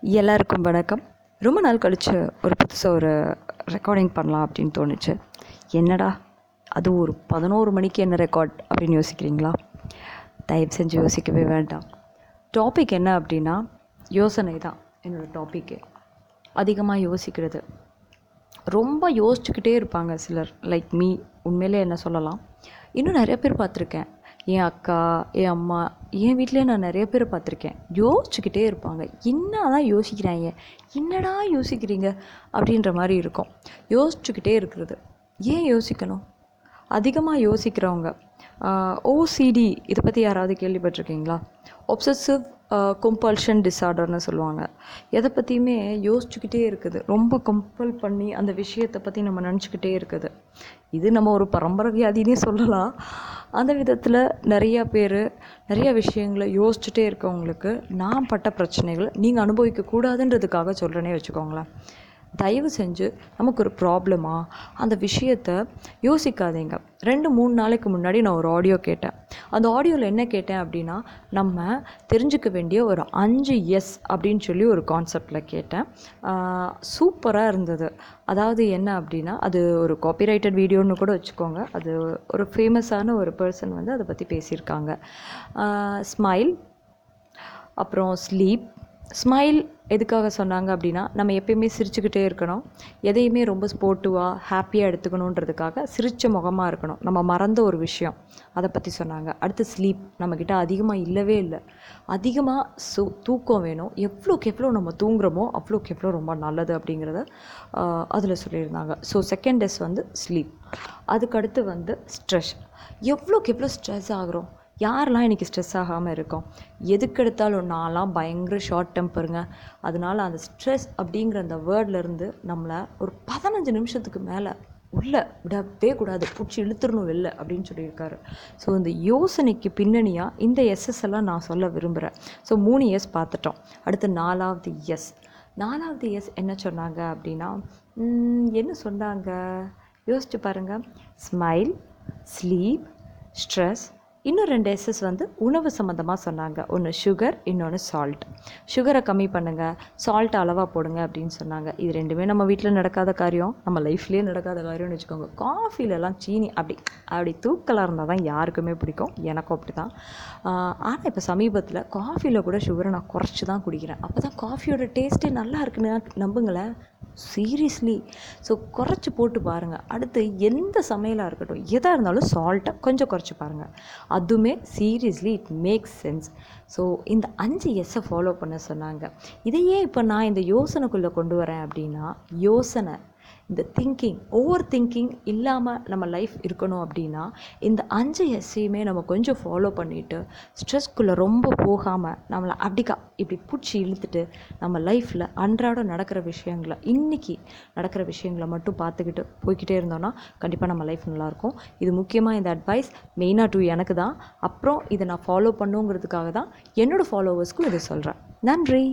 எல்லாருக்கும் வணக்கம். ரொம்ப நாள் கழித்து ஒரு புதுசாக ஒரு ரெக்கார்டிங் பண்ணலாம் அப்படின்னு தோணுச்சு. என்னடா அது ஒரு பதினோரு மணிக்கு என்ன ரெக்கார்ட் அப்படின்னு யோசிக்கிறீங்களா? தயவு செஞ்சு யோசிக்கவே வேண்டாம். டாபிக் என்ன அப்படின்னா யோசனை தான் என்னோடய டாப்பிக்கு அதிகமாக யோசிக்கிறது. ரொம்ப யோசிச்சுக்கிட்டே இருப்பாங்க சிலர் லைக் மீ உண்மையிலே என்ன சொல்லலாம்? இன்னும் நிறைய பேர் பார்த்துருக்கேன். என் அக்கா என் அம்மா என் வீட்டிலே நான் நிறைய பேர் பார்த்துருக்கேன். யோசிச்சுக்கிட்டே இருப்பாங்க. என்ன தான் யோசிக்கிறாங்க என்னடா யோசிக்கிறீங்க? அப்படின்ற மாதிரி இருக்கும். யோசிச்சுக்கிட்டே இருக்கிறது. ஏன் யோசிக்கணும்? அதிகமாக யோசிக்கிறவங்க ஓசிடி இதை பற்றி யாராவது கேள்விப்பட்டிருக்கீங்களா? ஒப்சசிவ் கம்பல்ஷன் டிஸார்டர்னு சொல்லுவாங்க. எதை பற்றியுமே யோசிச்சுக்கிட்டே இருக்குது. ரொம்ப கம்பல் பண்ணி அந்த விஷயத்தை பற்றி நம்ம நினச்சிக்கிட்டே இருக்குது. இது நம்ம ஒரு பரம்பரை வியாதினே சொல்லலாம். அந்த விதத்தில் நிறையா பேர் நிறைய விஷயங்களை யோசிச்சுட்டே இருக்கவங்களுக்கு நான் பட்ட பிரச்சனைகளை நீங்கள் அனுபவிக்க கூடாதுன்றதுக்காக சொல்கிறேனே வச்சுக்கோங்களேன். தயவு செஞ்சு நமக்கு ஒரு ப்ராப்ளமா அந்த விஷயத்த யோசிக்காதீங்க. ரெண்டு மூணு நாளைக்கு முன்னாடி நான் ஒரு ஆடியோ கேட்டேன். அந்த ஆடியோவில் என்ன கேட்டேன் அப்படின்னா நம்ம தெரிஞ்சுக்க வேண்டிய ஒரு அஞ்சு எஸ் அப்படின்னு சொல்லி ஒரு கான்செப்டில் கேட்டேன். சூப்பராக இருந்தது. அதாவது என்ன அப்படின்னா அது ஒரு காப்பிரைட்டட் வீடியோன்னு கூட வச்சுக்கோங்க. அது ஒரு ஃபேமஸான ஒரு பர்சன் வந்து அதை பற்றி பேசியிருக்காங்க. ஸ்மைல் அப்புறம் ஸ்லீப் ஸ்மைல் எதுக்காக சொன்னாங்க அப்படின்னா நம்ம எப்பயுமே சிரிச்சுக்கிட்டே இருக்கணும். எதையுமே ரொம்ப ஸ்போர்ட்டிவாக ஹாப்பியாக எடுத்துக்கணுன்றதுக்காக சிரித்த முகமாக இருக்கணும். நம்ம மறந்த ஒரு விஷயம். அதை பற்றி சொன்னாங்க. அடுத்து ஸ்லீப் நம்மக்கிட்ட அதிகமாக இல்லவே இல்லை. அதிகமாக சு தூக்கம் வேணும். எவ்வளோக்கு எவ்வளோ நம்ம தூங்குறோமோ அவ்வளோக்கு எவ்வளோ ரொம்ப நல்லது அப்படிங்கிறத அதில் சொல்லியிருந்தாங்க. ஸோ செகண்ட் டெஸ் வந்து ஸ்லீப் அதுக்கடுத்து வந்து ஸ்ட்ரெஸ் எவ்வளோக்கு எவ்வளோ ஸ்ட்ரெஸ் ஆகிறோம்? யாரெல்லாம் இன்றைக்கி ஸ்ட்ரெஸ் ஆகாமல் இருக்கோம்? எதுக்கு எடுத்தாலும் நான்லாம் பயங்கர ஷார்ட் டெம்பருங்க அதனால அந்த ஸ்ட்ரெஸ் அப்படிங்கிற அந்த வேர்ட்லேருந்து நம்மளை ஒரு பதினஞ்சு நிமிஷத்துக்கு மேலே உள்ளே விடவே கூடாது. பிடிச்சி இழுத்துடணும் வெளில அப்படின்னு சொல்லியிருக்காரு. ஸோ இந்த யோசனைக்கு பின்னணியாக இந்த எஸ்எஸ் எல்லாம் நான் சொல்ல விரும்புகிறேன் ஸோ மூணு எஸ் பார்த்துட்டோம். அடுத்து நாலாவது எஸ் நாலாவது எஸ் என்ன சொன்னாங்க அப்படின்னா என்ன சொன்னாங்க? யோசிச்சு பாருங்கள் ஸ்மைல் ஸ்லீப் ஸ்ட்ரெஸ் இன்னும் ரெண்டு எஸ்எஸ் வந்து உணவு சம்மந்தமாக சொன்னாங்க. ஒன்று சுகர் இன்னொன்று சால்ட் சுகரை கம்மி பண்ணுங்கள் சால்ட் அளவாக போடுங்க அப்படின்னு சொன்னாங்க. இது ரெண்டுமே நம்ம வீட்டில் நடக்காத காரியம். நம்ம லைஃப்லேயே நடக்காத காரியம்னு வச்சுக்கோங்க. காஃபிலெலாம் சீனி அப்படி அப்படி தூக்கலாக இருந்தால் தான் யாருக்குமே பிடிக்கும். எனக்கும் அப்படி தான் ஆனால் இப்போ சமீபத்தில் காஃபியில் கூட சுகரை நான் குறைச்சி தான் குடிக்கிறேன் அப்போ தான் காஃபியோட டேஸ்ட்டே நல்லா இருக்குன்னு நம்புங்களேன். சீரியஸ்லி. ஸோ குறைச்சி போட்டு பாருங்கள் அடுத்து எந்த சமையலாக இருக்கட்டும் எதாக இருந்தாலும் சால்ட்டை கொஞ்சம் குறைச்சி பாருங்கள் அதுவுமே seriously it makes sense so இந்த அஞ்சு எஸ்ஸை ஃபாலோ பண்ண சொன்னாங்க. இதையே இப்போ நான் இந்த யோசனைக்குள்ளே கொண்டு வரேன் அப்படின்னா யோசனை. இந்த திங்கிங் ஓவர் திங்கிங் இல்லாமல் நம்ம லைஃப் இருக்கணும் அப்படின்னா இந்த அஞ்சு எஸ்ஸையுமே நம்ம கொஞ்சம் ஃபாலோ பண்ணிவிட்டு ஸ்ட்ரெஸ்க்குள்ளே ரொம்ப போகாமல் நம்மளை அப்படிக்கா இப்படி பிடிச்சி இழுத்துட்டு நம்ம லைஃப்பில் அன்றாடம் நடக்கிற விஷயங்களை இன்றைக்கி நடக்கிற விஷயங்களை மட்டும் பார்த்துக்கிட்டு போய்கிட்டே இருந்தோன்னா கண்டிப்பாக நம்ம லைஃப் நல்லாயிருக்கும். இது முக்கியமாக இந்த அட்வைஸ் மெயினாக டூ எனக்கு தான். அப்புறம் இதை நான் ஃபாலோ பண்ணுங்கிறதுக்காக தான் என்னோடய ஃபாலோவர்ஸ்க்கும் இதை சொல்கிறேன் நன்றி!